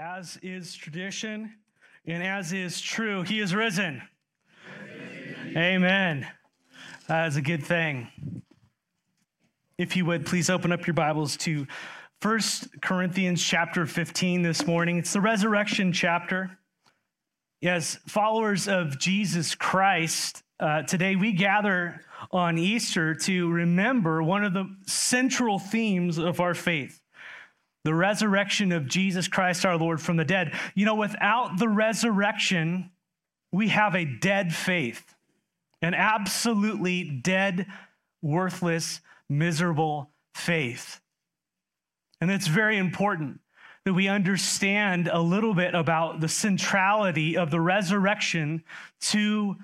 As is tradition and as is true, he is risen. Amen. Amen. That is a good thing. If you would, please open up your Bibles to 1 Corinthians chapter 15 this morning. It's the resurrection chapter. As followers of Jesus Christ, uh, today we gather on Easter to remember one of the central themes of our faith the resurrection of Jesus Christ our Lord from the dead. You know, without the resurrection, we have a dead faith, an absolutely dead, worthless, miserable faith. And it's very important that we understand a little bit about the centrality of the resurrection to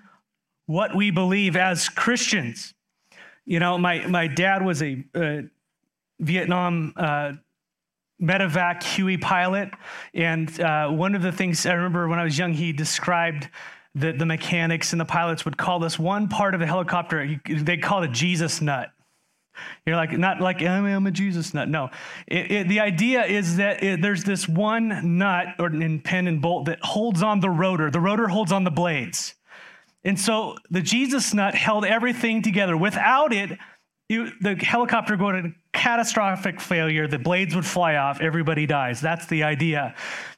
what we believe as Christians. You know, my, my dad was a, Vietnam uh, medevac Huey pilot. And uh, one of the things I remember when I was young, he described that the mechanics and the pilots would call this one part of the helicopter, they called it Jesus nut. You're like, not like, I'm a Jesus nut. No. It, it, the idea is that it, there's this one nut or in pin and bolt that holds on the rotor. The rotor holds on the blades. And so the Jesus nut held everything together. Without it, the helicopter go to catastrophic failure. The blades would fly off. Everybody dies. That's the idea.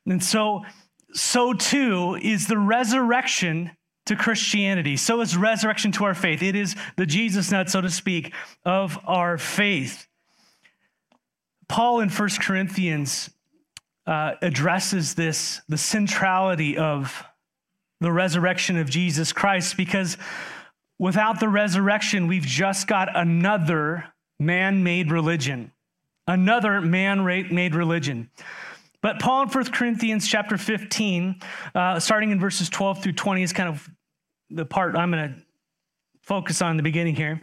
And so, so too is the resurrection to Christianity. So is resurrection to our faith. It is the Jesus nut, so to speak, of our faith. Paul in 1 Corinthians uh, addresses this, the centrality of the resurrection of Jesus Christ, because without the resurrection, we've just got another man made religion. Another man made religion. But Paul in 1 Corinthians chapter 15, uh, starting in verses 12 through 20, is kind of the part I'm going to focus on in the beginning here.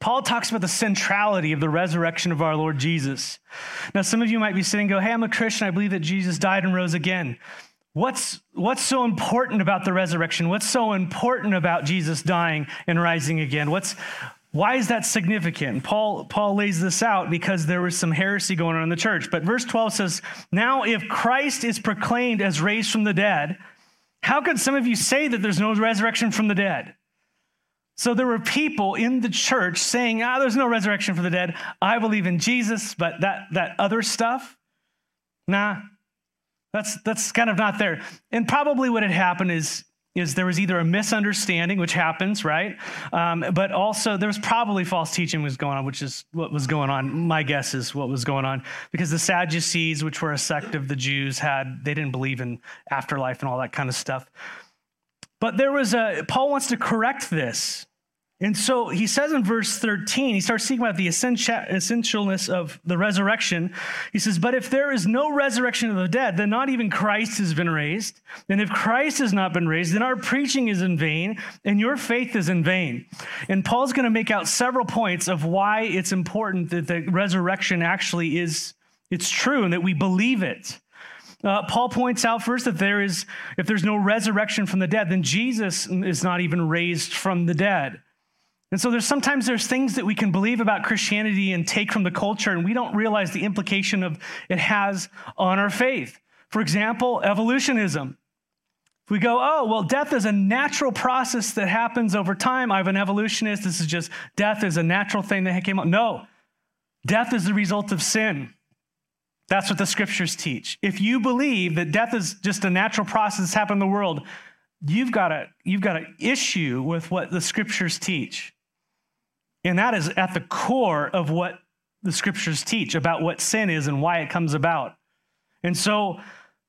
Paul talks about the centrality of the resurrection of our Lord Jesus. Now, some of you might be sitting go, Hey, I'm a Christian. I believe that Jesus died and rose again. What's, what's so important about the resurrection? What's so important about Jesus dying and rising again? What's, why is that significant? Paul, Paul lays this out because there was some heresy going on in the church. But verse 12 says, Now if Christ is proclaimed as raised from the dead, how could some of you say that there's no resurrection from the dead? So there were people in the church saying, ah, there's no resurrection for the dead. I believe in Jesus, but that, that other stuff, nah, that's, that's kind of not there. And probably what had happened is, is there was either a misunderstanding, which happens, right? Um, but also there was probably false teaching was going on, which is what was going on. My guess is what was going on because the Sadducees, which were a sect of the Jews, had they didn't believe in afterlife and all that kind of stuff. But there was a Paul wants to correct this. And so he says in verse 13, he starts speaking about the essentialness of the resurrection. He says, But if there is no resurrection of the dead, then not even Christ has been raised. And if Christ has not been raised, then our preaching is in vain and your faith is in vain. And Paul's going to make out several points of why it's important that the resurrection actually is it's true and that we believe it. Uh, Paul points out first that there is, if there's no resurrection from the dead, then Jesus is not even raised from the dead. And so there's sometimes there's things that we can believe about Christianity and take from the culture, and we don't realize the implication of it has on our faith. For example, evolutionism. If we go, oh, well, death is a natural process that happens over time. I'm an evolutionist. This is just death is a natural thing that came up. No, death is the result of sin. That's what the scriptures teach. If you believe that death is just a natural process that's happened in the world, you've got a you've got an issue with what the scriptures teach. And that is at the core of what the scriptures teach about what sin is and why it comes about. And so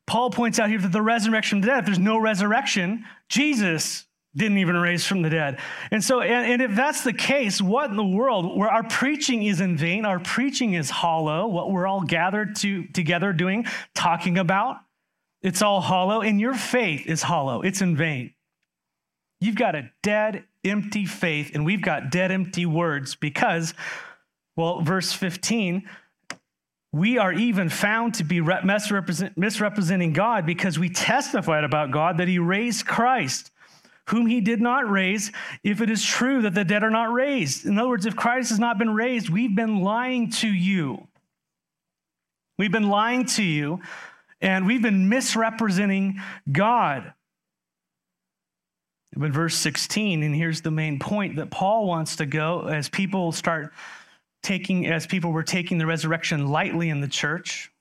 Paul points out here that the resurrection of the dead, if there's no resurrection, Jesus didn't even raise from the dead. And so, and, and, if that's the case, what in the world, where our preaching is in vain, our preaching is hollow, what we're all gathered to, together doing, talking about, it's all hollow, and your faith is hollow, it's in vain. You've got a dead, empty faith, and we've got dead, empty words because, well, verse 15, we are even found to be misrepresenting God because we testified about God that He raised Christ, whom He did not raise, if it is true that the dead are not raised. In other words, if Christ has not been raised, we've been lying to you. We've been lying to you And we've been misrepresenting God. In verse 16, and here's the main point that Paul wants to go as people start taking, as people were taking the resurrection lightly in the church,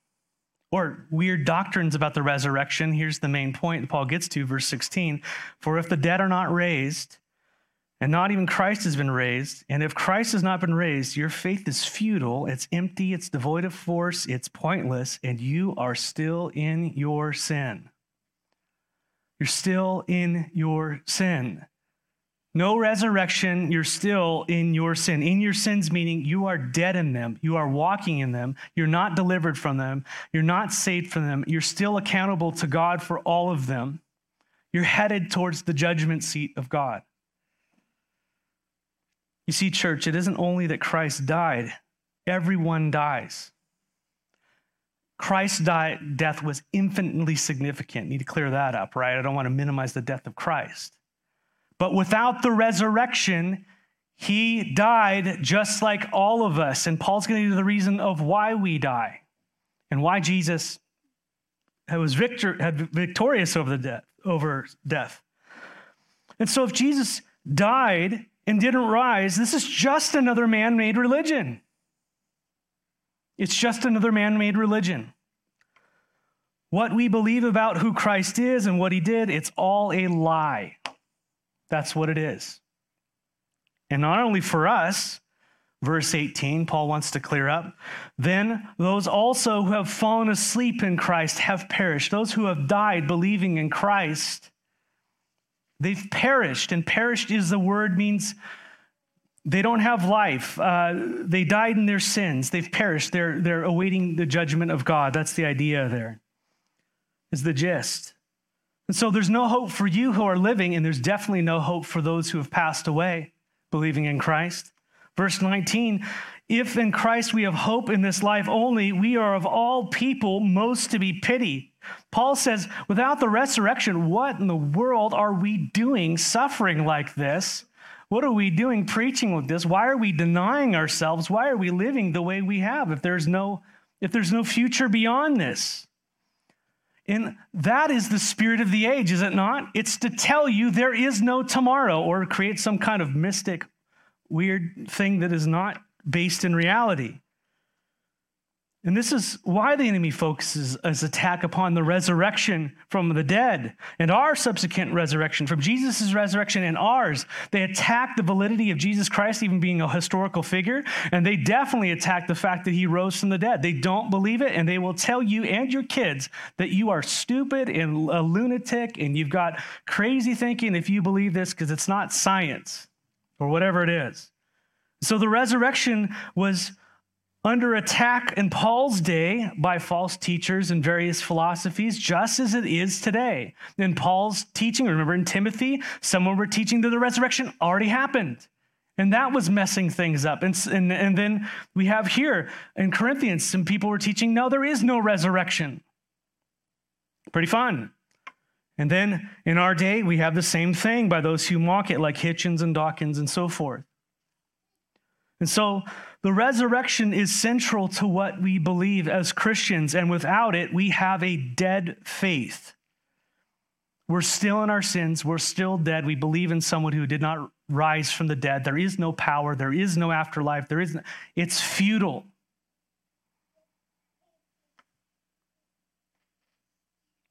or weird doctrines about the resurrection. Here's the main point that Paul gets to, verse 16. For if the dead are not raised, and not even Christ has been raised. And if Christ has not been raised, your faith is futile, it's empty, it's devoid of force, it's pointless, and you are still in your sin. You're still in your sin. No resurrection, you're still in your sin. In your sins, meaning you are dead in them. You are walking in them. You're not delivered from them. You're not saved from them. You're still accountable to God for all of them. You're headed towards the judgment seat of God. You see, church, it isn't only that Christ died, everyone dies. Christ's death was infinitely significant. Need to clear that up, right? I don't want to minimize the death of Christ. But without the resurrection, he died just like all of us. And Paul's going to give the reason of why we die and why Jesus was victor, had victorious over the death, over death. And so if Jesus died and didn't rise, this is just another man made religion. It's just another man made religion. What we believe about who Christ is and what he did, it's all a lie. That's what it is. And not only for us, verse 18, Paul wants to clear up, then those also who have fallen asleep in Christ have perished. Those who have died believing in Christ They've perished, and perished is the word means they don't have life. Uh, they died in their sins. They've perished. They're, they're awaiting the judgment of God. That's the idea there, is the gist. And so there's no hope for you who are living, and there's definitely no hope for those who have passed away believing in Christ. Verse 19 If in Christ we have hope in this life only, we are of all people most to be pitied. Paul says, without the resurrection, what in the world are we doing suffering like this? What are we doing preaching with this? Why are we denying ourselves? Why are we living the way we have if there's no if there's no future beyond this? And that is the spirit of the age, is it not? It's to tell you there is no tomorrow or create some kind of mystic weird thing that is not based in reality. And this is why the enemy focuses his attack upon the resurrection from the dead and our subsequent resurrection, from Jesus' resurrection and ours. They attack the validity of Jesus Christ even being a historical figure, and they definitely attack the fact that he rose from the dead. They don't believe it, and they will tell you and your kids that you are stupid and a lunatic and you've got crazy thinking if you believe this because it's not science or whatever it is. So the resurrection was under attack in Paul's day by false teachers and various philosophies, just as it is today. In Paul's teaching, remember in Timothy, someone were teaching that the resurrection already happened. And that was messing things up. And, and, and then we have here in Corinthians, some people were teaching, no, there is no resurrection. Pretty fun. And then in our day, we have the same thing by those who mock it, like Hitchens and Dawkins and so forth. And so the resurrection is central to what we believe as Christians, and without it, we have a dead faith. We're still in our sins. We're still dead. We believe in someone who did not rise from the dead. There is no power. There is no afterlife. There is no, it's futile.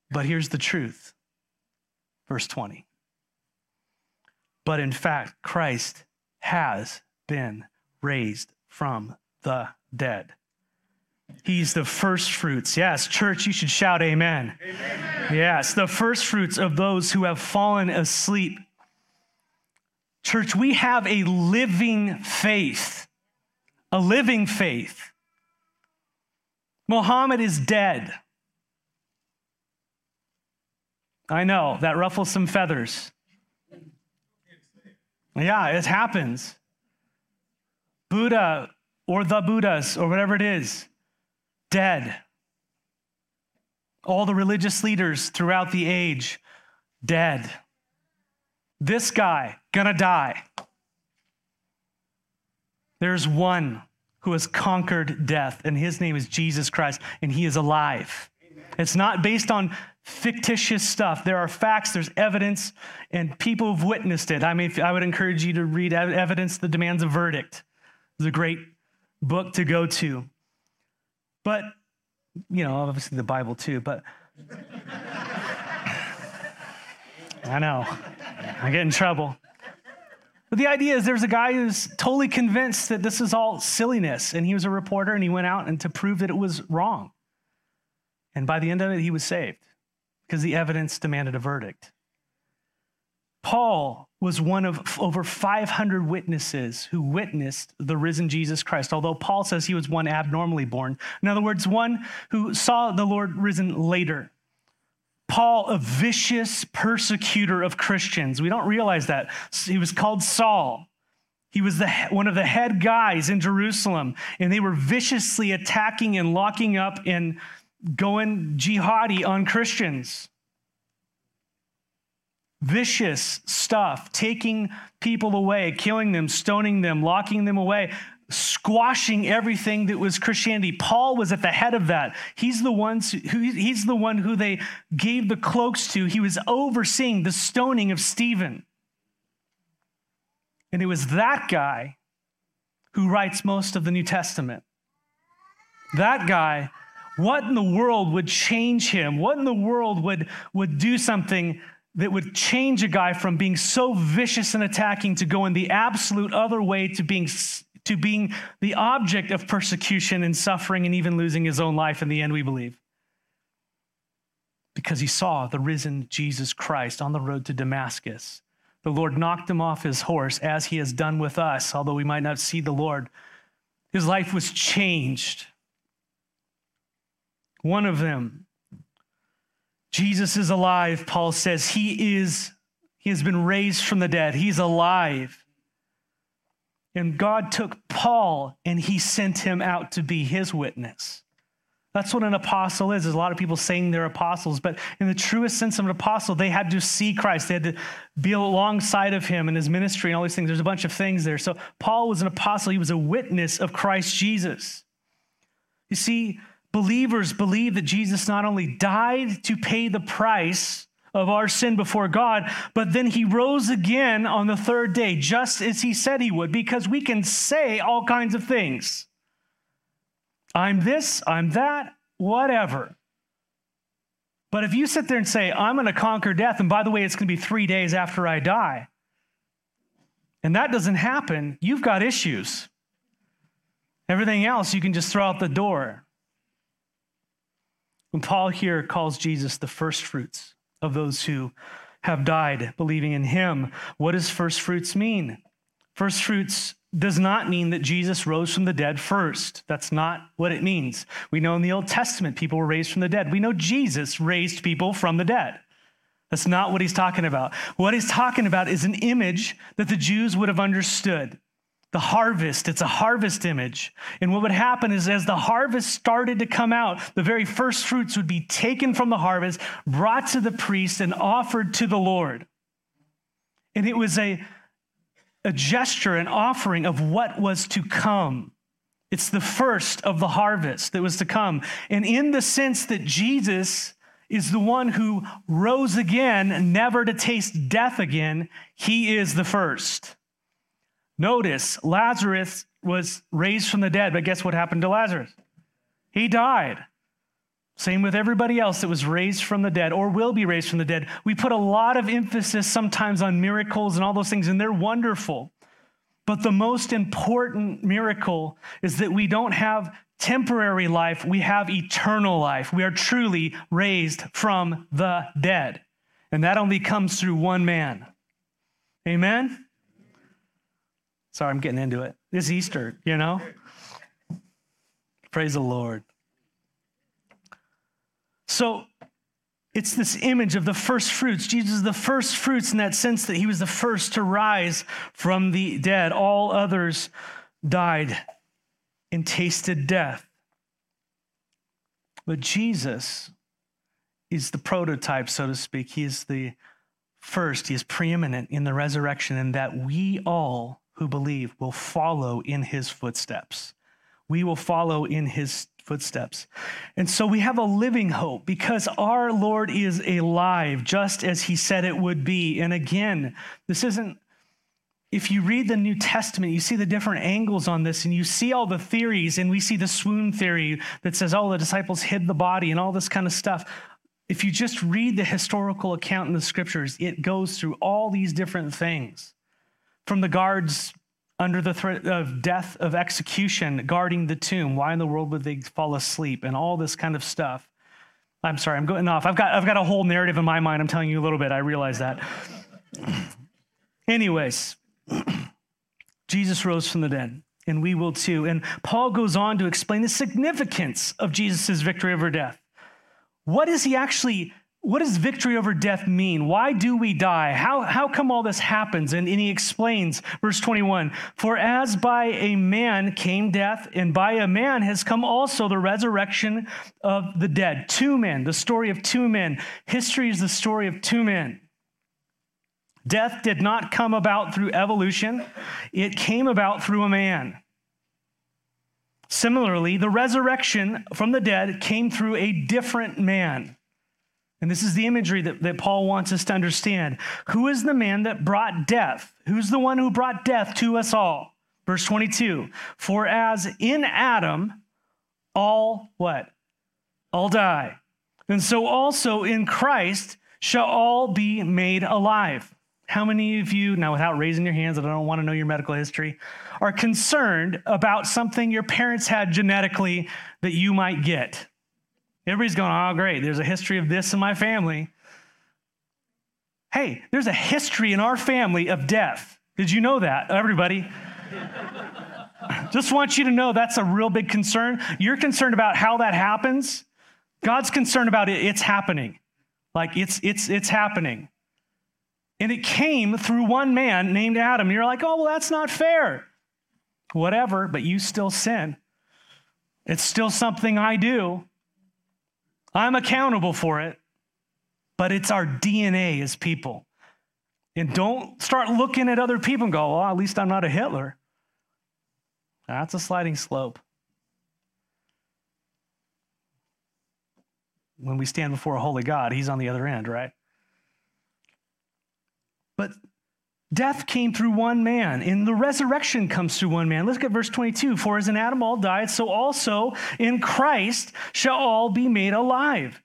But here's the truth. Verse 20. But in fact, Christ has been raised from the dead. He's the first fruits. Yes, church, you should shout amen. amen. Yes, the first fruits of those who have fallen asleep. Church, we have a living faith. A living faith. Muhammad is dead. I know, that ruffles some feathers. Yeah, it happens. Buddha or the Buddhas or whatever it is, dead. All the religious leaders throughout the age, dead. This guy, gonna die. There's one who has conquered death, and his name is Jesus Christ, and he is alive. Amen. It's not based on fictitious stuff. There are facts, there's evidence, and people have witnessed it. I mean, I would encourage you to read Evidence that Demands a Verdict. It's a great book to go to. But, you know, obviously the Bible too, but I know. I get in trouble. But the idea is there's a guy who's totally convinced that this is all silliness, and he was a reporter and he went out and to prove that it was wrong. And by the end of it, he was saved because the evidence demanded a verdict. Paul was one of over 500 witnesses who witnessed the risen Jesus Christ, although Paul says he was one abnormally born. In other words, one who saw the Lord risen later. Paul, a vicious persecutor of Christians. We don't realize that. He was called Saul. He was the, one of the head guys in Jerusalem, and they were viciously attacking and locking up and going jihadi on Christians. Vicious stuff, taking people away, killing them, stoning them, locking them away squashing everything that was Christianity. Paul was at the head of that. He's the ones who he's the one who they gave the cloaks to. He was overseeing the stoning of Stephen. And it was that guy who writes most of the New Testament. That guy, what in the world would change him? What in the world would, would do something that would change a guy from being so vicious and attacking to go in the absolute other way to being to being the object of persecution and suffering and even losing his own life in the end, we believe. Because he saw the risen Jesus Christ on the road to Damascus. The Lord knocked him off his horse, as he has done with us, although we might not see the Lord. His life was changed. One of them, Jesus is alive, Paul says. He is, he has been raised from the dead. He's alive. And God took Paul and he sent him out to be his witness. That's what an apostle is. There's a lot of people saying they're apostles, but in the truest sense of an apostle, they had to see Christ. They had to be alongside of him in his ministry and all these things. There's a bunch of things there. So Paul was an apostle. He was a witness of Christ Jesus. You see, believers believe that Jesus not only died to pay the price of our sin before God, but then he rose again on the third day, just as he said he would, because we can say all kinds of things. I'm this, I'm that, whatever. But if you sit there and say, I'm going to conquer death, and by the way, it's going to be three days after I die, and that doesn't happen, you've got issues. Everything else you can just throw out the door. When Paul here calls Jesus the first fruits, of those who have died believing in him. What does first fruits mean? First fruits does not mean that Jesus rose from the dead first. That's not what it means. We know in the Old Testament people were raised from the dead. We know Jesus raised people from the dead. That's not what he's talking about. What he's talking about is an image that the Jews would have understood the harvest. It's a harvest image. And what would happen is as the harvest started to come out, the very first fruits would be taken from the harvest, brought to the priest, and offered to the Lord. And it was a, a gesture, an offering of what was to come. It's the first of the harvest that was to come. And in the sense that Jesus is the one who rose again, never to taste death again, he is the first. Notice Lazarus was raised from the dead, but guess what happened to Lazarus? He died. Same with everybody else that was raised from the dead or will be raised from the dead. We put a lot of emphasis sometimes on miracles and all those things, and they're wonderful. But the most important miracle is that we don't have temporary life, we have eternal life. We are truly raised from the dead. And that only comes through one man. Amen? Sorry, I'm getting into it. It's Easter, you know? Praise the Lord. So it's this image of the first fruits. Jesus is the first fruits in that sense that he was the first to rise from the dead. All others died and tasted death. But Jesus is the prototype, so to speak. He is the first, he is preeminent in the resurrection, and that we all who believe will follow in his footsteps. We will follow in his footsteps. And so we have a living hope because our Lord is alive, just as he said it would be. And again, this isn't, if you read the New Testament, you see the different angles on this and you see all the theories, and we see the swoon theory that says, oh, the disciples hid the body and all this kind of stuff. If you just read the historical account in the scriptures, it goes through all these different things from the guards under the threat of death of execution guarding the tomb. Why in the world would they fall asleep and all this kind of stuff? I'm sorry i'm going off. I've got i've got a whole narrative in my mind. I'm telling you a little bit. I realize that. Anyways jesus rose from the dead and we will too. And paul goes on to explain the significance of jesus' victory over death. What is he actually what does victory over death mean? Why do we die? How, how come all this happens? And, and, he explains, verse 21 For as by a man came death, and by a man has come also the resurrection of the dead. Two men, the story of two men. History is the story of two men. Death did not come about through evolution, it came about through a man. Similarly, the resurrection from the dead came through a different man. And this is the imagery that, that Paul wants us to understand. Who is the man that brought death? Who's the one who brought death to us all? Verse 22 For as in Adam, all what? All die. And so also in Christ shall all be made alive. How many of you, now without raising your hands, I don't want to know your medical history, are concerned about something your parents had genetically that you might get? Everybody's going, oh, great, there's a history of this in my family. Hey, there's a history in our family of death. Did you know that, everybody? Just want you to know that's a real big concern. You're concerned about how that happens. God's concerned about it, it's happening. Like it's it's it's happening. And it came through one man named Adam. And you're like, oh, well, that's not fair. Whatever, but you still sin. It's still something I do. I'm accountable for it, but it's our DNA as people. And don't start looking at other people and go, well, at least I'm not a Hitler. That's a sliding slope. When we stand before a holy God, he's on the other end, right? But Death came through one man, and the resurrection comes through one man. Look at verse 22. For as in Adam all died, so also in Christ shall all be made alive.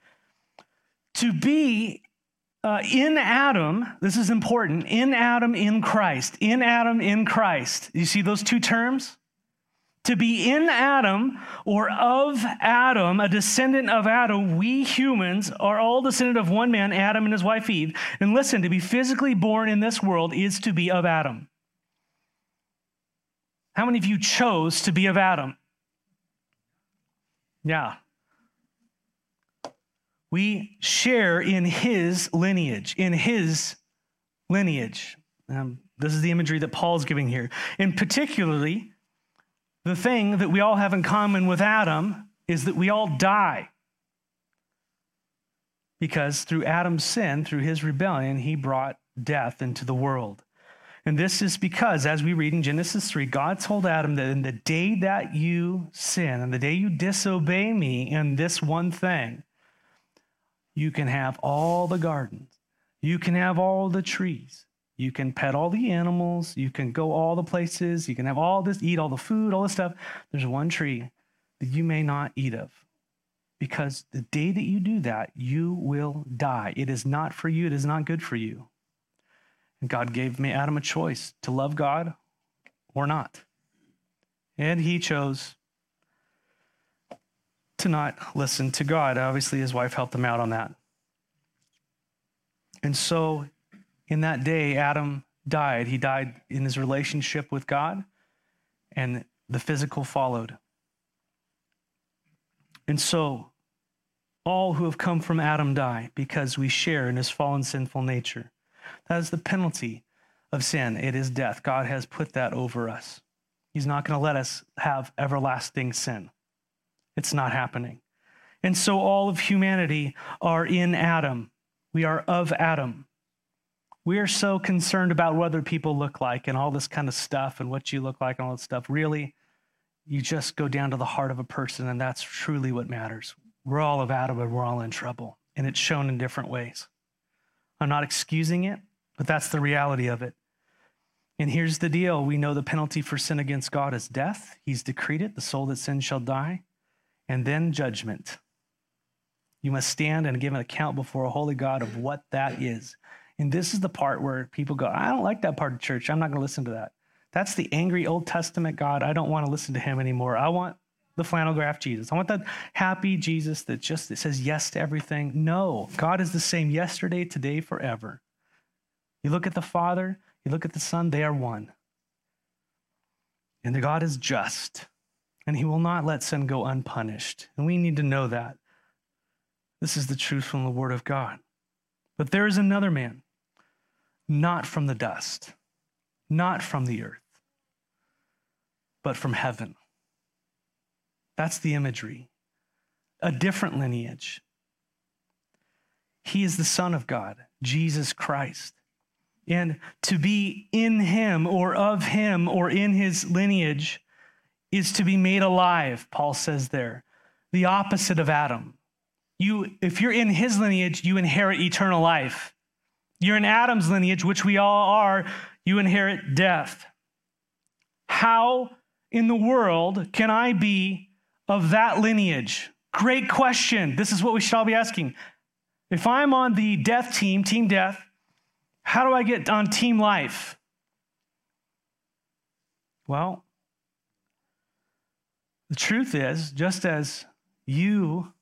To be uh, in Adam, this is important, in Adam, in Christ, in Adam, in Christ. You see those two terms? To be in Adam or of Adam, a descendant of Adam, we humans are all descendant of one man, Adam and his wife Eve. And listen, to be physically born in this world is to be of Adam. How many of you chose to be of Adam? Yeah. We share in his lineage, in his lineage. Um, this is the imagery that Paul's giving here. And particularly, the thing that we all have in common with Adam is that we all die. Because through Adam's sin, through his rebellion, he brought death into the world. And this is because, as we read in Genesis 3, God told Adam that in the day that you sin, and the day you disobey me in this one thing, you can have all the gardens, you can have all the trees, you can pet all the animals. You can go all the places. You can have all this, eat all the food, all this stuff. There's one tree that you may not eat of. Because the day that you do that, you will die. It is not for you, it is not good for you. And God gave me Adam a choice to love God or not. And he chose to not listen to God. Obviously, his wife helped him out on that. And so in that day, Adam died. He died in his relationship with God, and the physical followed. And so, all who have come from Adam die because we share in his fallen sinful nature. That is the penalty of sin. It is death. God has put that over us. He's not going to let us have everlasting sin. It's not happening. And so, all of humanity are in Adam. We are of Adam. We are so concerned about what other people look like and all this kind of stuff and what you look like and all that stuff. Really, you just go down to the heart of a person, and that's truly what matters. We're all of Adam and we're all in trouble, and it's shown in different ways. I'm not excusing it, but that's the reality of it. And here's the deal we know the penalty for sin against God is death. He's decreed it. The soul that sins shall die. And then judgment. You must stand and give an account before a holy God of what that is. And this is the part where people go, I don't like that part of church. I'm not going to listen to that. That's the angry Old Testament God. I don't want to listen to him anymore. I want the flannel graph Jesus. I want that happy Jesus that just that says yes to everything. No, God is the same yesterday, today, forever. You look at the Father, you look at the Son, they are one. And the God is just, and He will not let sin go unpunished. And we need to know that. This is the truth from the Word of God. But there is another man, not from the dust, not from the earth, but from heaven. That's the imagery. A different lineage. He is the Son of God, Jesus Christ. And to be in him or of him or in his lineage is to be made alive, Paul says there. The opposite of Adam. You, if you're in his lineage, you inherit eternal life. You're in Adam's lineage, which we all are, you inherit death. How in the world can I be of that lineage? Great question. This is what we should all be asking. If I'm on the death team, team death, how do I get on team life? Well, the truth is, just as you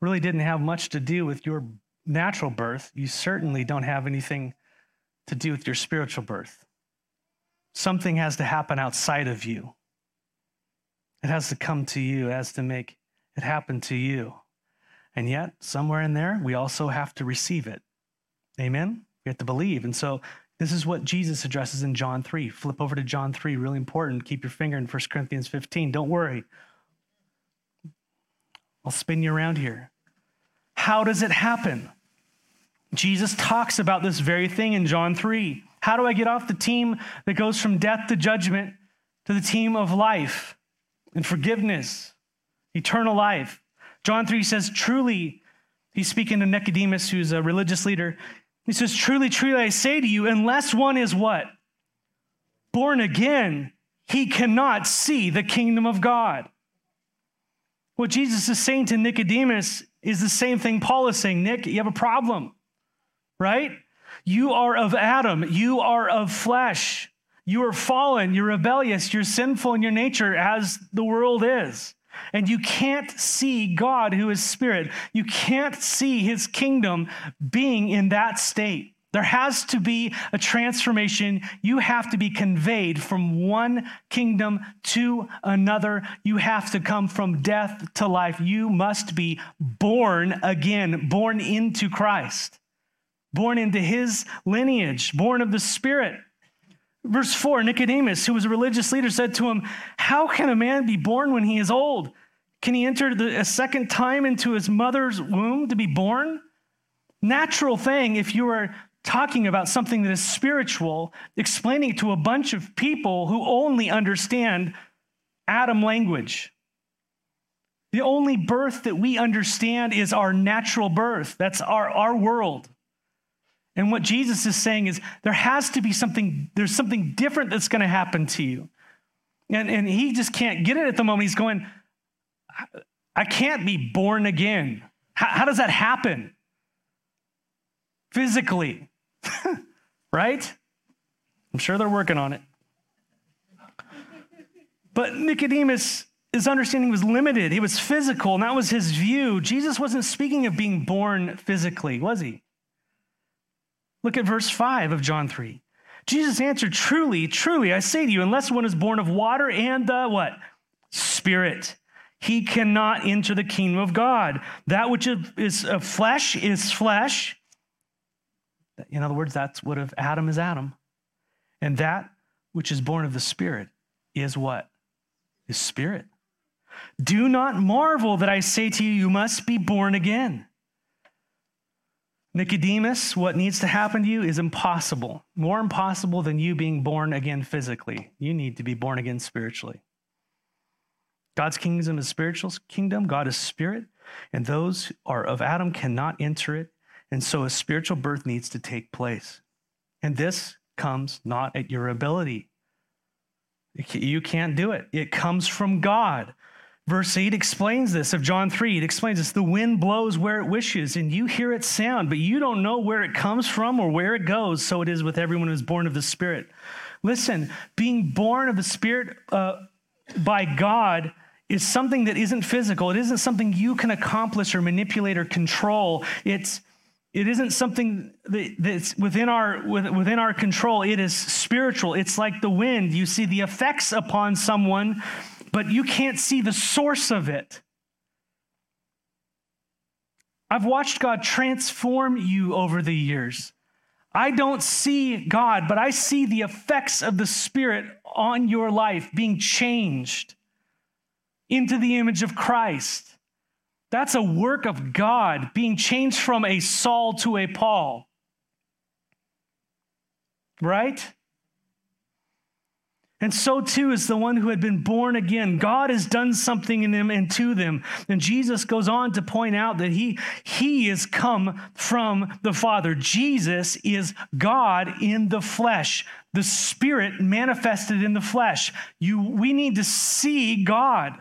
really didn't have much to do with your natural birth, you certainly don't have anything to do with your spiritual birth. Something has to happen outside of you. It has to come to you, it has to make it happen to you. And yet, somewhere in there, we also have to receive it. Amen? We have to believe. And so, this is what Jesus addresses in John 3. Flip over to John 3, really important. Keep your finger in 1 Corinthians 15. Don't worry. I'll spin you around here. How does it happen? Jesus talks about this very thing in John 3. How do I get off the team that goes from death to judgment to the team of life? and forgiveness, eternal life. John 3 says, Truly, he's speaking to Nicodemus, who's a religious leader. He says, Truly, truly, I say to you, unless one is what? Born again, he cannot see the kingdom of God. What Jesus is saying to Nicodemus is the same thing Paul is saying. Nick, you have a problem, right? You are of Adam, you are of flesh. You are fallen, you're rebellious, you're sinful in your nature as the world is. And you can't see God who is spirit. You can't see his kingdom being in that state. There has to be a transformation. You have to be conveyed from one kingdom to another. You have to come from death to life. You must be born again, born into Christ, born into his lineage, born of the Spirit. Verse 4 Nicodemus, who was a religious leader, said to him, How can a man be born when he is old? Can he enter the, a second time into his mother's womb to be born? Natural thing if you are talking about something that is spiritual, explaining it to a bunch of people who only understand Adam language. The only birth that we understand is our natural birth. That's our, our world. And what Jesus is saying is there has to be something, there's something different that's going to happen to you. And, and he just can't get it at the moment. He's going, I can't be born again. How, how does that happen? Physically, right? I'm sure they're working on it. But Nicodemus, his understanding was limited. He was physical, and that was his view. Jesus wasn't speaking of being born physically, was he? Look at verse 5 of John 3. Jesus answered, Truly, truly, I say to you, unless one is born of water and the what? Spirit, he cannot enter the kingdom of God. That which is of flesh is flesh. In other words, that's what of Adam is Adam. And that which is born of the Spirit is what? Is spirit. Do not marvel that I say to you, you must be born again. Nicodemus, what needs to happen to you is impossible, more impossible than you being born again physically. You need to be born again spiritually. God's kingdom is spiritual kingdom. God is spirit, and those are of Adam cannot enter it. And so a spiritual birth needs to take place. And this comes not at your ability. You can't do it. It comes from God. Verse 8 explains this of John 3. It explains this the wind blows where it wishes, and you hear its sound, but you don't know where it comes from or where it goes. So it is with everyone who is born of the Spirit. Listen, being born of the Spirit uh, by God is something that isn't physical. It isn't something you can accomplish or manipulate or control. It's it isn't something that's within our within our control. It is spiritual. It's like the wind. You see the effects upon someone, but you can't see the source of it. I've watched God transform you over the years. I don't see God, but I see the effects of the Spirit on your life being changed into the image of Christ. That's a work of God being changed from a Saul to a Paul. Right? And so too is the one who had been born again. God has done something in them and to them. And Jesus goes on to point out that he, he is come from the Father. Jesus is God in the flesh, the Spirit manifested in the flesh. You, we need to see God.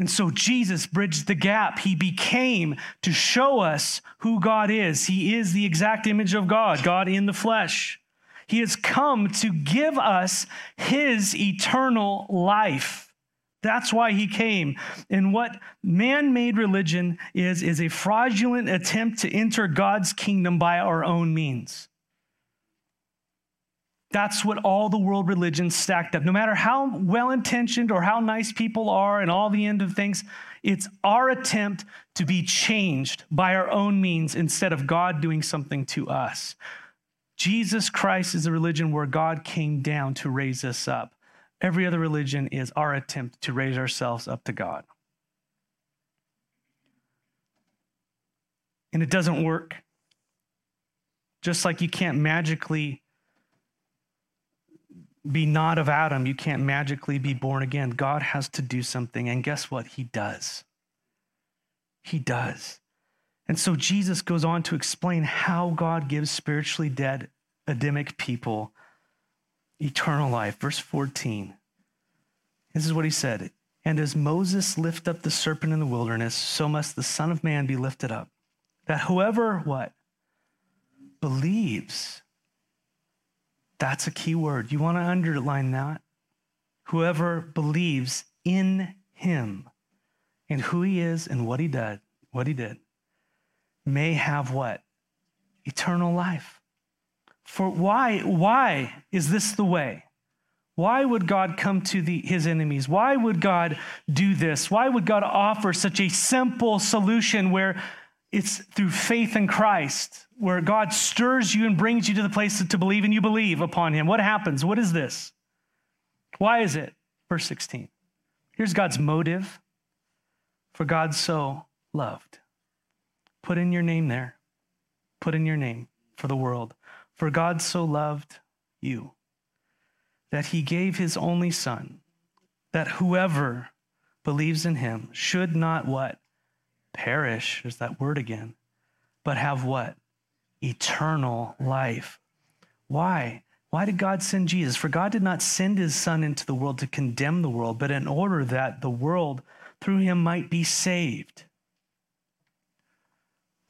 And so Jesus bridged the gap. He became to show us who God is. He is the exact image of God, God in the flesh. He has come to give us his eternal life. That's why he came. And what man made religion is, is a fraudulent attempt to enter God's kingdom by our own means. That's what all the world religions stacked up. No matter how well intentioned or how nice people are and all the end of things, it's our attempt to be changed by our own means instead of God doing something to us. Jesus Christ is a religion where God came down to raise us up. Every other religion is our attempt to raise ourselves up to God. And it doesn't work. Just like you can't magically be not of Adam, you can't magically be born again. God has to do something. And guess what? He does. He does. And so Jesus goes on to explain how God gives spiritually dead Adamic people eternal life. Verse 14. This is what he said. And as Moses lifted up the serpent in the wilderness, so must the Son of Man be lifted up. That whoever what? Believes that's a key word. You want to underline that? Whoever believes in him and who he is and what he did, what he did, may have what? Eternal life. For why why is this the way? Why would God come to the, his enemies? Why would God do this? Why would God offer such a simple solution where it's through faith in Christ, where God stirs you and brings you to the place to believe and you believe upon him. What happens? What is this? Why is it? Verse 16. Here's God's motive for God so loved. Put in your name there. Put in your name for the world. For God so loved you that he gave his only son, that whoever believes in him should not what? perish, there's that word again, but have what? Eternal life. Why? Why did God send Jesus? For God did not send his son into the world to condemn the world, but in order that the world through him might be saved.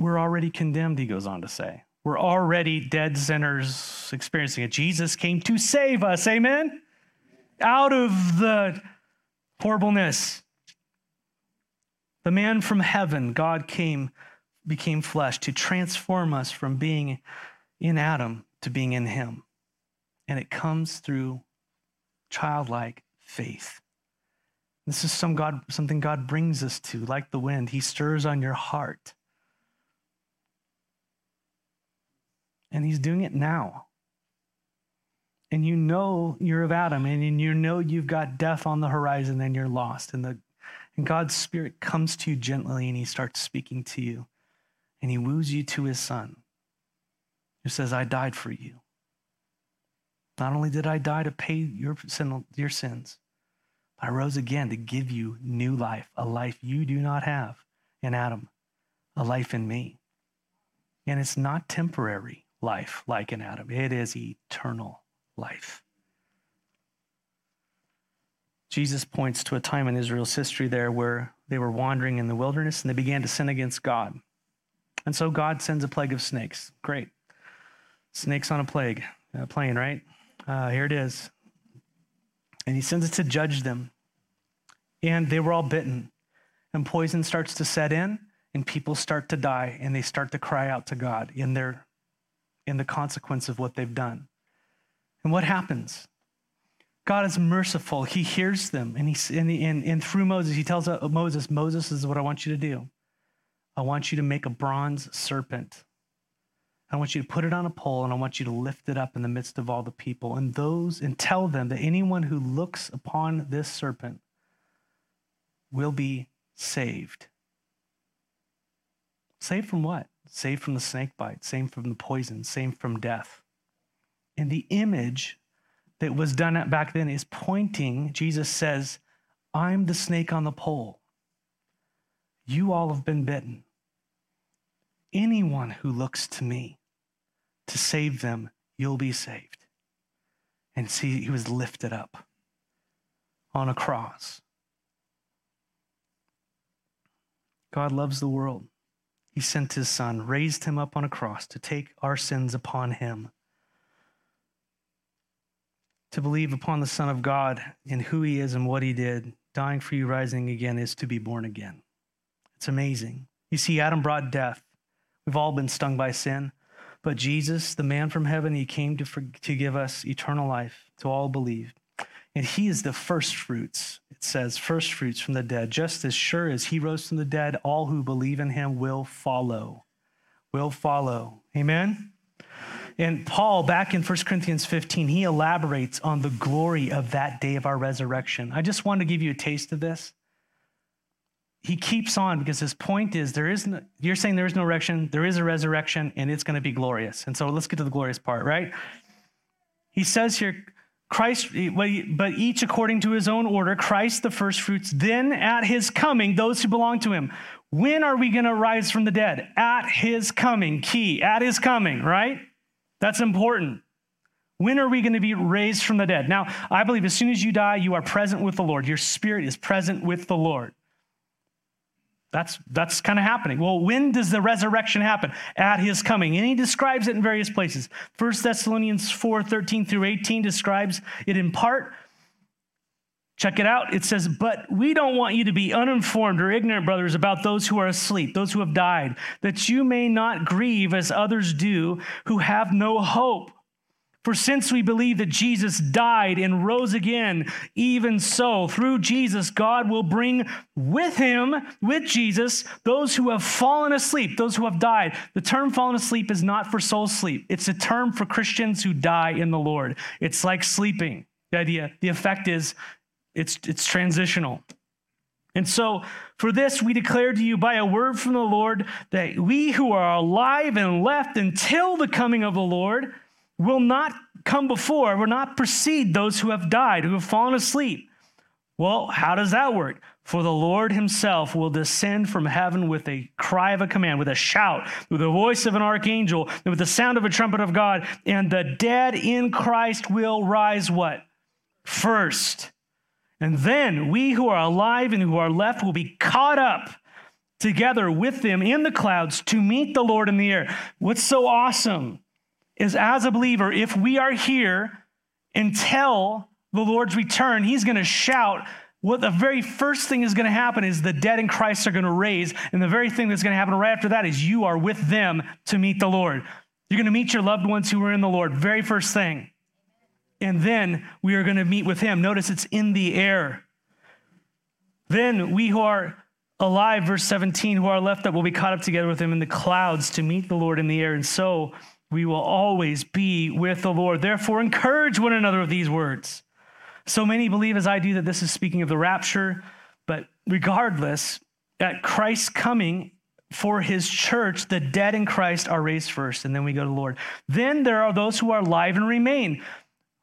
We're already condemned, he goes on to say. We're already dead sinners experiencing it. Jesus came to save us, amen? Out of the horribleness the man from heaven, God came, became flesh to transform us from being in Adam to being in him. And it comes through childlike faith. This is some God, something God brings us to, like the wind. He stirs on your heart. And he's doing it now. And you know you're of Adam, and you know you've got death on the horizon, and you're lost. And the and God's Spirit comes to you gently and he starts speaking to you. And he woos you to his son, who says, I died for you. Not only did I die to pay your, sin, your sins, I rose again to give you new life, a life you do not have in Adam, a life in me. And it's not temporary life like in Adam, it is eternal life. Jesus points to a time in Israel's history there where they were wandering in the wilderness and they began to sin against God. And so God sends a plague of snakes. Great. Snakes on a plague, a plane, right? Uh, here it is. And he sends it to judge them. And they were all bitten. And poison starts to set in, and people start to die, and they start to cry out to God in their in the consequence of what they've done. And what happens? God is merciful. He hears them. And, he, and, and, and through Moses, he tells uh, Moses, Moses, is what I want you to do. I want you to make a bronze serpent. I want you to put it on a pole and I want you to lift it up in the midst of all the people. And those, and tell them that anyone who looks upon this serpent will be saved. Saved from what? Saved from the snake bite, saved from the poison, saved from death. And the image that was done back then is pointing, Jesus says, I'm the snake on the pole. You all have been bitten. Anyone who looks to me to save them, you'll be saved. And see, he was lifted up on a cross. God loves the world. He sent his son, raised him up on a cross to take our sins upon him to believe upon the Son of God and who he is and what he did, dying for you, rising again, is to be born again. It's amazing. You see, Adam brought death. We've all been stung by sin. But Jesus, the man from heaven, he came to, for, to give us eternal life to all believe. And he is the first fruits. It says, first fruits from the dead. Just as sure as he rose from the dead, all who believe in him will follow. Will follow. Amen? And Paul, back in 1 Corinthians 15, he elaborates on the glory of that day of our resurrection. I just want to give you a taste of this. He keeps on because his point is there is no, you're saying there is no resurrection, there is a resurrection, and it's going to be glorious. And so let's get to the glorious part, right? He says here, Christ, but each according to his own order, Christ the first fruits, then at his coming, those who belong to him. When are we going to rise from the dead? At his coming, key, at his coming, right? That's important. When are we going to be raised from the dead? Now, I believe as soon as you die, you are present with the Lord. Your spirit is present with the Lord. That's, that's kind of happening. Well, when does the resurrection happen? At his coming. And he describes it in various places. 1 Thessalonians 4 13 through 18 describes it in part. Check it out. It says, But we don't want you to be uninformed or ignorant, brothers, about those who are asleep, those who have died, that you may not grieve as others do who have no hope. For since we believe that Jesus died and rose again, even so, through Jesus, God will bring with him, with Jesus, those who have fallen asleep, those who have died. The term fallen asleep is not for soul sleep, it's a term for Christians who die in the Lord. It's like sleeping. The idea, the effect is it's, it's transitional. And so, for this, we declare to you by a word from the Lord that we who are alive and left until the coming of the Lord will not come before, will not precede those who have died, who have fallen asleep. Well, how does that work? For the Lord himself will descend from heaven with a cry of a command, with a shout, with the voice of an archangel, and with the sound of a trumpet of God, and the dead in Christ will rise what? First. And then we who are alive and who are left will be caught up together with them in the clouds to meet the Lord in the air. What's so awesome is as a believer, if we are here until the Lord's return, He's going to shout. What the very first thing is going to happen is the dead in Christ are going to raise. And the very thing that's going to happen right after that is you are with them to meet the Lord. You're going to meet your loved ones who are in the Lord. Very first thing and then we are going to meet with him. Notice it's in the air. Then we who are alive, verse 17, who are left up will be caught up together with him in the clouds to meet the Lord in the air. And so we will always be with the Lord. Therefore, encourage one another with these words. So many believe, as I do, that this is speaking of the rapture. But regardless, at Christ's coming, for his church, the dead in Christ are raised first, and then we go to the Lord. Then there are those who are alive and remain.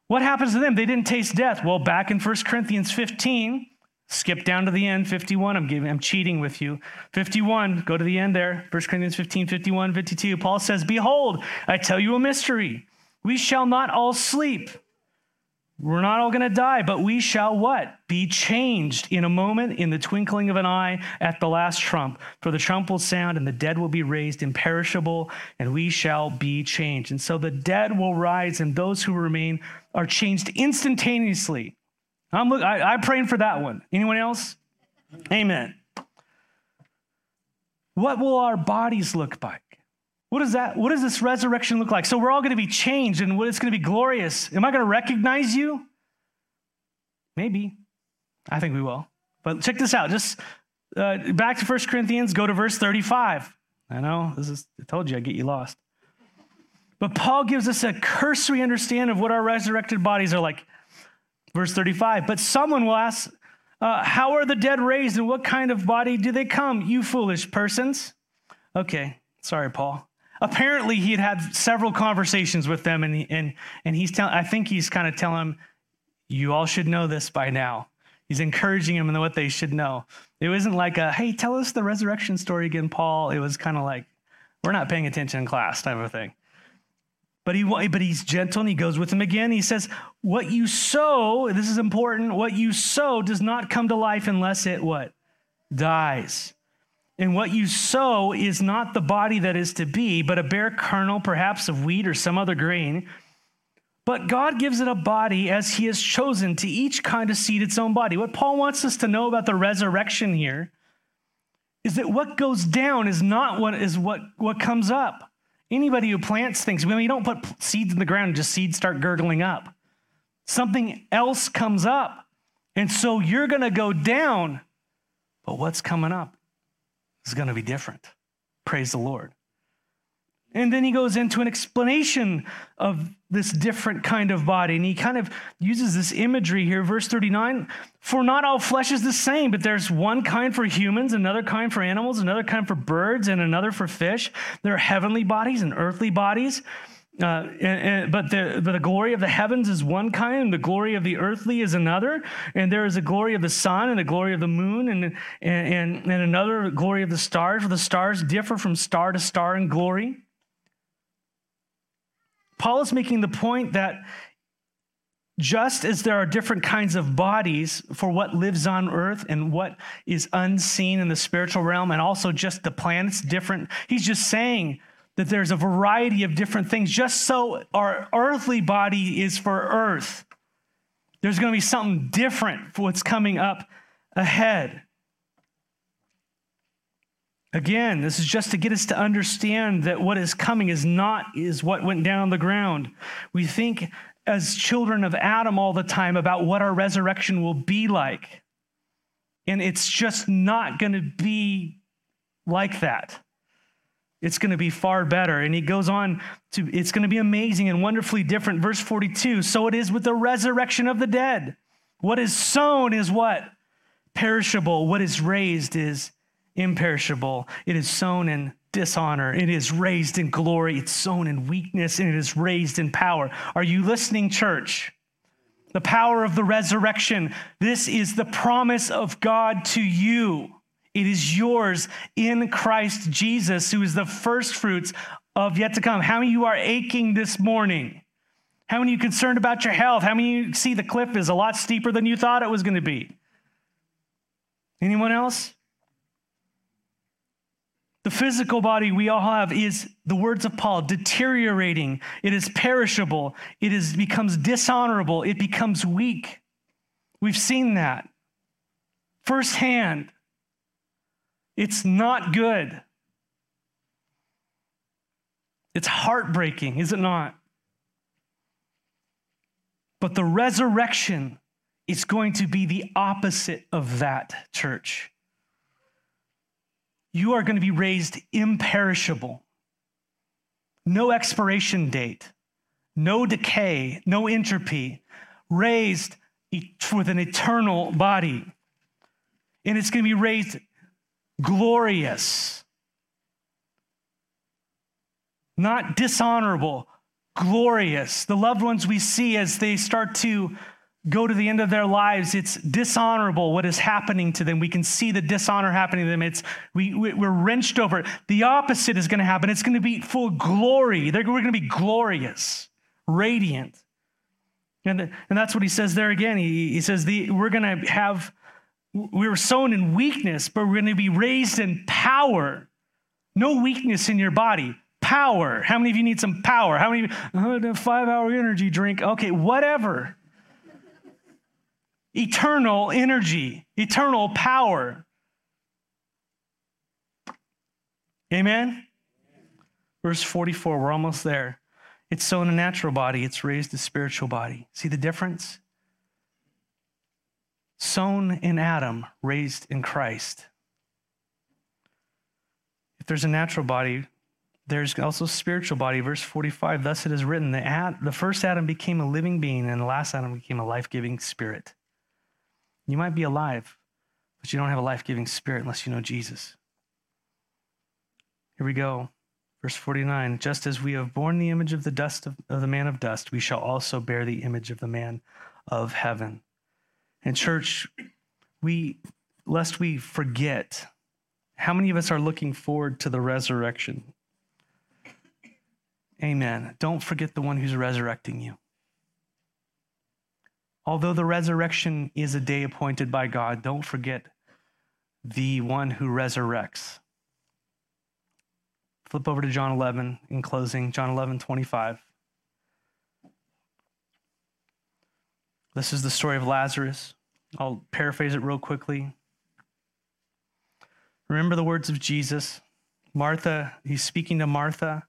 What happens to them? They didn't taste death. Well, back in 1 Corinthians 15, Skip down to the end, 51. I'm giving, I'm cheating with you. 51, go to the end there. 1 Corinthians 15, 51, 52. Paul says, Behold, I tell you a mystery. We shall not all sleep. We're not all going to die, but we shall what? Be changed in a moment, in the twinkling of an eye, at the last trump. For the trump will sound, and the dead will be raised imperishable, and we shall be changed. And so the dead will rise, and those who remain are changed instantaneously. I'm look, I, I'm praying for that one. Anyone else? Amen. What will our bodies look like? What is that? What does this resurrection look like? So we're all going to be changed and what it's going to be glorious. Am I going to recognize you? Maybe. I think we will. But check this out. Just uh, back to 1 Corinthians, go to verse 35. I know, this is, I told you I'd get you lost. But Paul gives us a cursory understanding of what our resurrected bodies are like. Verse 35 But someone will ask, uh, How are the dead raised and what kind of body do they come, you foolish persons? Okay, sorry, Paul. Apparently, he had had several conversations with them, and, and, and he's telling, I think he's kind of telling them, You all should know this by now. He's encouraging them in what they should know. It wasn't like a, Hey, tell us the resurrection story again, Paul. It was kind of like, We're not paying attention in class type of thing. But, he, but he's gentle and he goes with him again. He says, What you sow, this is important, what you sow does not come to life unless it what? Dies. And what you sow is not the body that is to be, but a bare kernel, perhaps of wheat or some other grain. But God gives it a body as He has chosen to each kind of seed its own body. What Paul wants us to know about the resurrection here is that what goes down is not what is what, what comes up. Anybody who plants things, you don't put seeds in the ground, just seeds start gurgling up. Something else comes up. And so you're going to go down, but what's coming up is going to be different. Praise the Lord. And then he goes into an explanation of this different kind of body. And he kind of uses this imagery here, verse 39 For not all flesh is the same, but there's one kind for humans, another kind for animals, another kind for birds, and another for fish. There are heavenly bodies and earthly bodies. Uh, and, and, but, the, but the glory of the heavens is one kind, and the glory of the earthly is another. And there is a glory of the sun, and a glory of the moon, and, and, and another glory of the stars. For the stars differ from star to star in glory. Paul is making the point that just as there are different kinds of bodies for what lives on earth and what is unseen in the spiritual realm, and also just the planets different, he's just saying that there's a variety of different things. Just so our earthly body is for earth, there's going to be something different for what's coming up ahead. Again, this is just to get us to understand that what is coming is not is what went down on the ground. We think as children of Adam all the time about what our resurrection will be like. And it's just not going to be like that. It's going to be far better. And he goes on to, it's going to be amazing and wonderfully different. Verse 42 So it is with the resurrection of the dead. What is sown is what? Perishable. What is raised is imperishable. It is sown in dishonor. It is raised in glory. It's sown in weakness and it is raised in power. Are you listening, church? The power of the resurrection. This is the promise of God to you. It is yours in Christ Jesus, who is the first fruits of yet to come. How many of you are aching this morning? How many of you concerned about your health? How many of you see the cliff is a lot steeper than you thought it was going to be? Anyone else? The physical body we all have is the words of Paul deteriorating. It is perishable. It is becomes dishonorable. It becomes weak. We've seen that firsthand. It's not good. It's heartbreaking, is it not? But the resurrection is going to be the opposite of that, church you are going to be raised imperishable. No expiration date, no decay, no entropy, raised with an eternal body. And it's going to be raised glorious, not dishonorable, glorious. The loved ones we see as they start to go to the end of their lives, it's dishonorable what is happening to them. We can see the dishonor happening to them. It's, we, we're wrenched over it. The opposite is going to happen. It's going to be full glory. They're, we're going to be glorious, radiant. And, and that's what he says there again. He, he says, the, We're going to have, we were sown in weakness, but we're going to be raised in power. No weakness in your body. Power. How many of you need some power? How many? Oh, five hour energy drink. Okay, whatever eternal energy, eternal power. Amen? Verse 44, we're almost there. It's sown a natural body, it's raised a spiritual body. See the difference? Sown in Adam, raised in Christ. If there's a natural body, there's also a spiritual body. Verse 45, thus it is written, the, ad, the first Adam became a living being, and the last Adam became a life giving spirit. You might be alive, but you don't have a life giving spirit unless you know Jesus. Here we go. Verse 49 Just as we have borne the image of the dust of, of, the man of dust, we shall also bear the image of the man of heaven. And, church, we, lest we forget, how many of us are looking forward to the resurrection? Amen. Don't forget the one who's resurrecting you. Although the resurrection is a day appointed by God, don't forget the one who resurrects. Flip over to John 11 in closing, John 11, 25. This is the story of Lazarus. I'll paraphrase it real quickly. Remember the words of Jesus. Martha, he's speaking to Martha,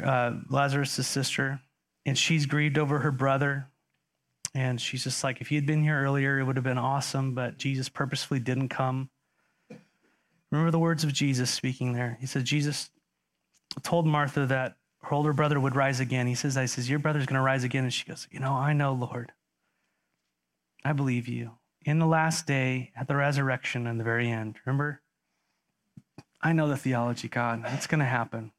uh, Lazarus' sister, and she's grieved over her brother. And she's just like, if he had been here earlier, it would have been awesome, but Jesus purposefully didn't come. Remember the words of Jesus speaking there. He said, Jesus told Martha that her older brother would rise again. He says, I says, Your brother's going to rise again. And she goes, You know, I know, Lord. I believe you. In the last day, at the resurrection and the very end, remember? I know the theology, God. It's going to happen.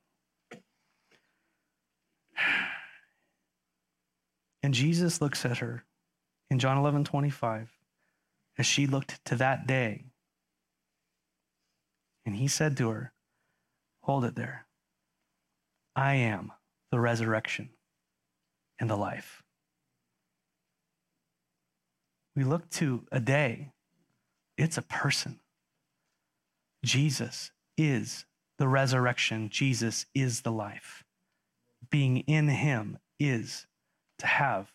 And Jesus looks at her in John 11 25 as she looked to that day. And he said to her, Hold it there. I am the resurrection and the life. We look to a day, it's a person. Jesus is the resurrection, Jesus is the life. Being in him is to have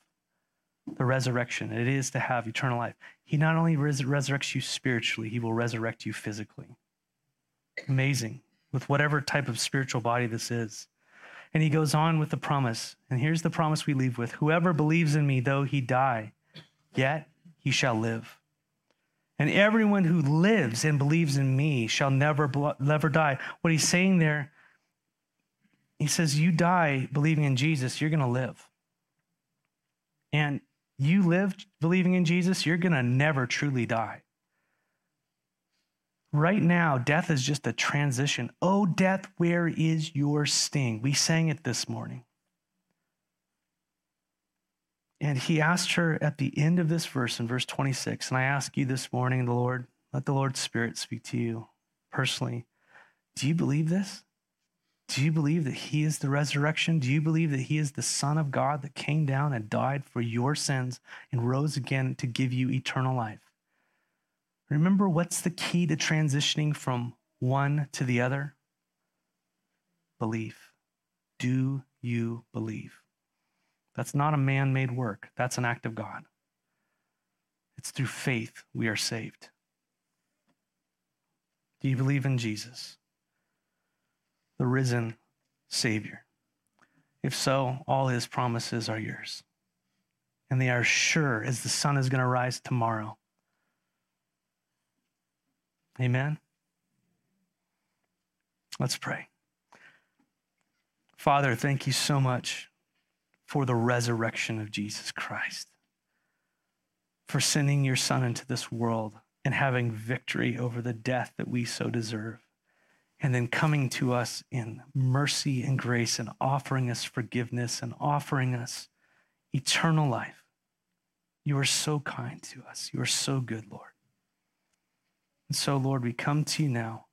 the resurrection. It is to have eternal life. He not only res- resurrects you spiritually, he will resurrect you physically. Amazing. With whatever type of spiritual body this is. And he goes on with the promise. And here's the promise we leave with Whoever believes in me, though he die, yet he shall live. And everyone who lives and believes in me shall never, never die. What he's saying there, he says, You die believing in Jesus, you're going to live and you live believing in Jesus, you're going to never truly die. Right now, death is just a transition. Oh, death, where is your sting? We sang it this morning. And he asked her at the end of this verse, in verse 26, and I ask you this morning, the Lord, let the Lord's Spirit speak to you personally. Do you believe this? Do you believe that He is the resurrection? Do you believe that He is the Son of God that came down and died for your sins and rose again to give you eternal life? Remember what's the key to transitioning from one to the other? Belief. Do you believe? That's not a man made work, that's an act of God. It's through faith we are saved. Do you believe in Jesus? The risen Savior? If so, all his promises are yours. And they are sure as the sun is going to rise tomorrow. Amen. Let's pray. Father, thank you so much for the resurrection of Jesus Christ, for sending your Son into this world and having victory over the death that we so deserve and then coming to us in mercy and grace and offering us forgiveness and offering us eternal life. You are so kind to us. You are so good, Lord. And so, Lord, we come to you now.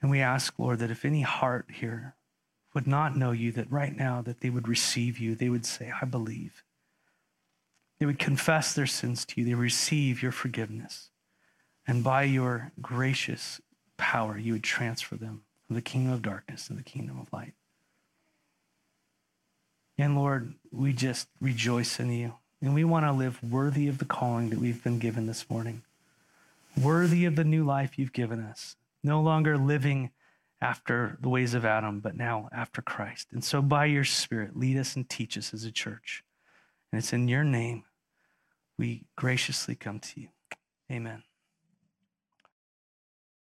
And we ask, Lord, that if any heart here would not know you, that right now that they would receive you, they would say, I believe. They would confess their sins to you. They receive your forgiveness. And by your gracious power, you would transfer them from the kingdom of darkness to the kingdom of light. And Lord, we just rejoice in you. And we want to live worthy of the calling that we've been given this morning, worthy of the new life you've given us, no longer living after the ways of Adam, but now after Christ. And so by your Spirit, lead us and teach us as a church. And it's in your name we graciously come to you. Amen.